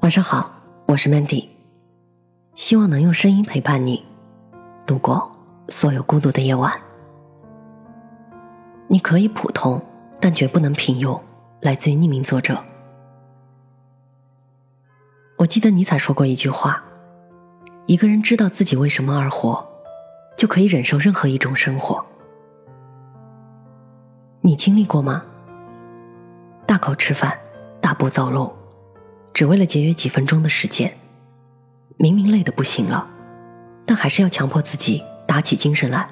晚上好，我是 Mandy，希望能用声音陪伴你度过所有孤独的夜晚。你可以普通，但绝不能平庸。来自于匿名作者。我记得尼采说过一句话：一个人知道自己为什么而活，就可以忍受任何一种生活。你经历过吗？大口吃饭，大步走路。只为了节约几分钟的时间，明明累得不行了，但还是要强迫自己打起精神来，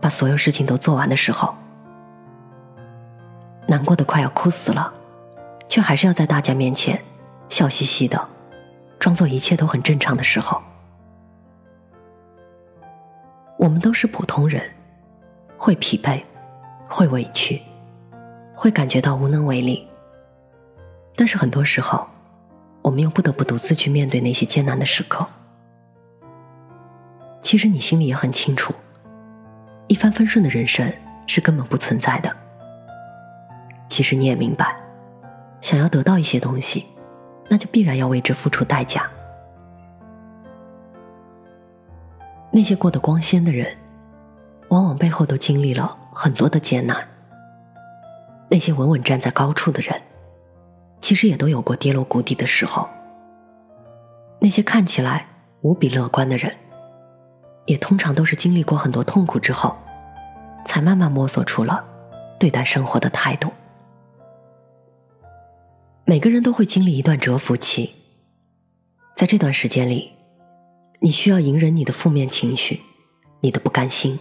把所有事情都做完的时候，难过的快要哭死了，却还是要在大家面前笑嘻嘻的，装作一切都很正常的时候，我们都是普通人，会疲惫，会委屈，会感觉到无能为力，但是很多时候。我们又不得不独自去面对那些艰难的时刻。其实你心里也很清楚，一帆风顺的人生是根本不存在的。其实你也明白，想要得到一些东西，那就必然要为之付出代价。那些过得光鲜的人，往往背后都经历了很多的艰难。那些稳稳站在高处的人。其实也都有过跌落谷底的时候。那些看起来无比乐观的人，也通常都是经历过很多痛苦之后，才慢慢摸索出了对待生活的态度。每个人都会经历一段蛰伏期，在这段时间里，你需要隐忍你的负面情绪，你的不甘心，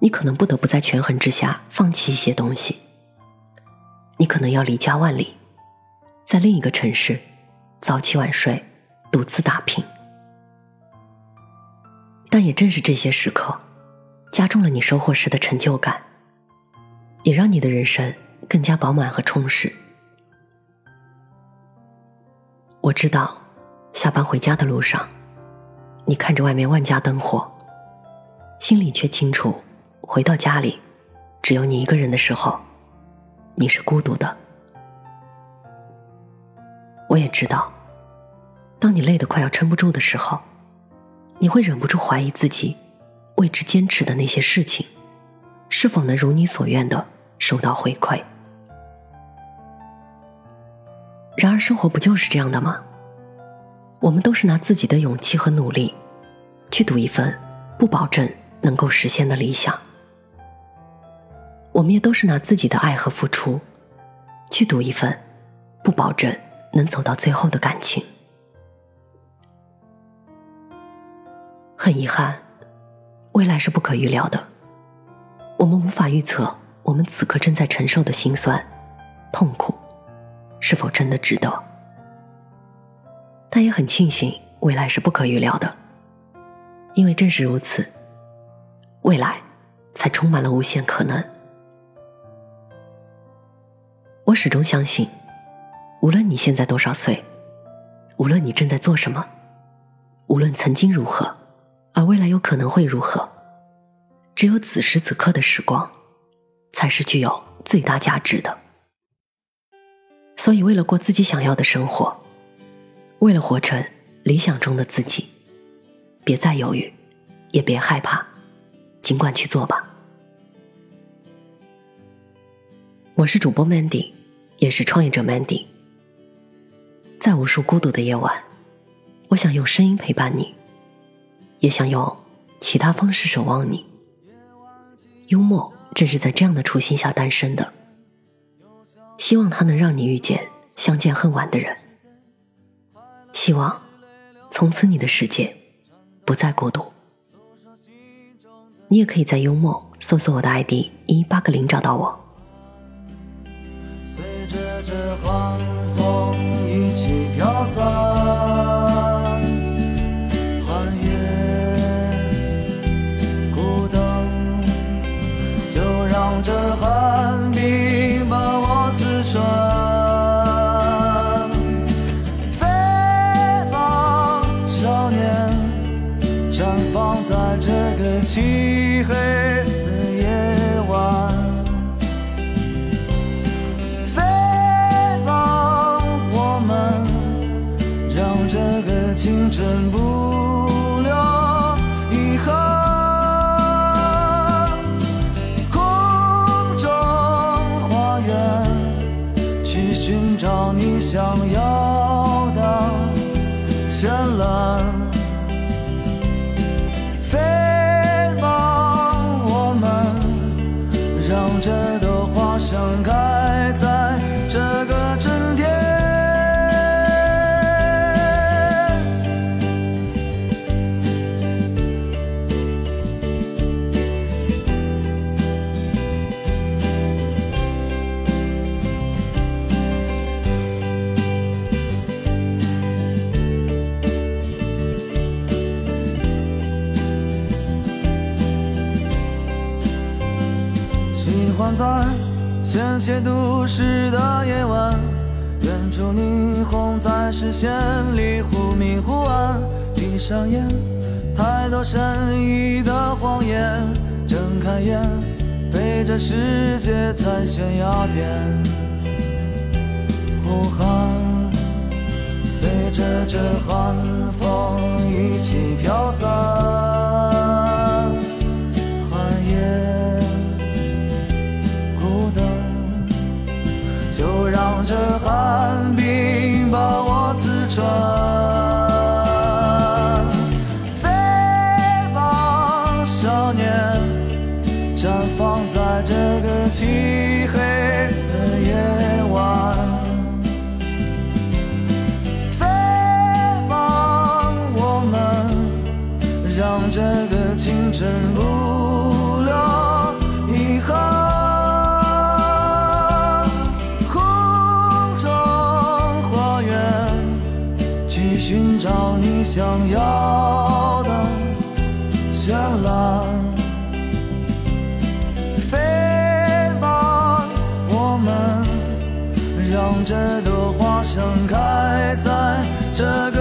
你可能不得不在权衡之下放弃一些东西。你可能要离家万里，在另一个城市早起晚睡，独自打拼。但也正是这些时刻，加重了你收获时的成就感，也让你的人生更加饱满和充实。我知道，下班回家的路上，你看着外面万家灯火，心里却清楚，回到家里，只有你一个人的时候。你是孤独的，我也知道。当你累得快要撑不住的时候，你会忍不住怀疑自己为之坚持的那些事情，是否能如你所愿的收到回馈。然而，生活不就是这样的吗？我们都是拿自己的勇气和努力，去赌一份不保证能够实现的理想。我们也都是拿自己的爱和付出，去赌一份不保证能走到最后的感情。很遗憾，未来是不可预料的，我们无法预测我们此刻正在承受的心酸、痛苦是否真的值得。但也很庆幸，未来是不可预料的，因为正是如此，未来才充满了无限可能。始终相信，无论你现在多少岁，无论你正在做什么，无论曾经如何，而未来有可能会如何，只有此时此刻的时光，才是具有最大价值的。所以，为了过自己想要的生活，为了活成理想中的自己，别再犹豫，也别害怕，尽管去做吧。我是主播 Mandy。也是创业者 Mandy，在无数孤独的夜晚，我想用声音陪伴你，也想用其他方式守望你。幽默正是在这样的初心下诞生的，希望它能让你遇见相见恨晚的人，希望从此你的世界不再孤独。你也可以在幽默搜索我的 ID 一八个零找到我。这寒风一起飘散，寒夜孤灯，就让这寒冰把我刺穿。飞吧，少年，绽放在这个漆黑不了遗憾。空中花园，去寻找你想要的绚烂。喜欢在鲜血都市的夜晚，远处霓虹在视线里忽明忽暗。闭上眼，太多善意的谎言。睁开眼，陪着世界在悬崖边呼喊，随着这寒风一起飘散。就让这寒冰把我刺穿。飞吧，少年，绽放在这个漆黑的夜晚。飞吧，我们让这个青春不去寻找你想要的绚烂。飞吧，我们让这朵花盛开在这个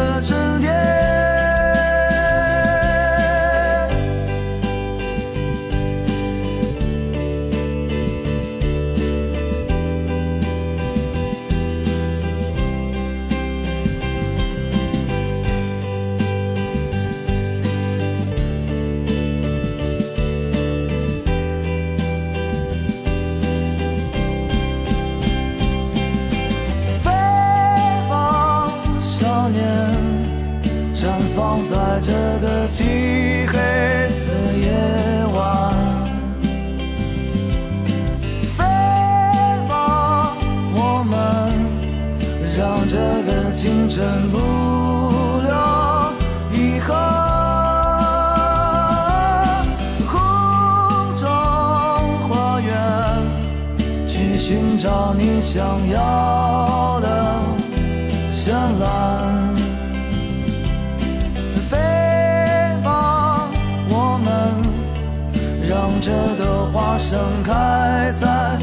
个青春不留遗憾。空中花园。去寻找你想要的绚烂。飞吧，我们让这朵花盛开在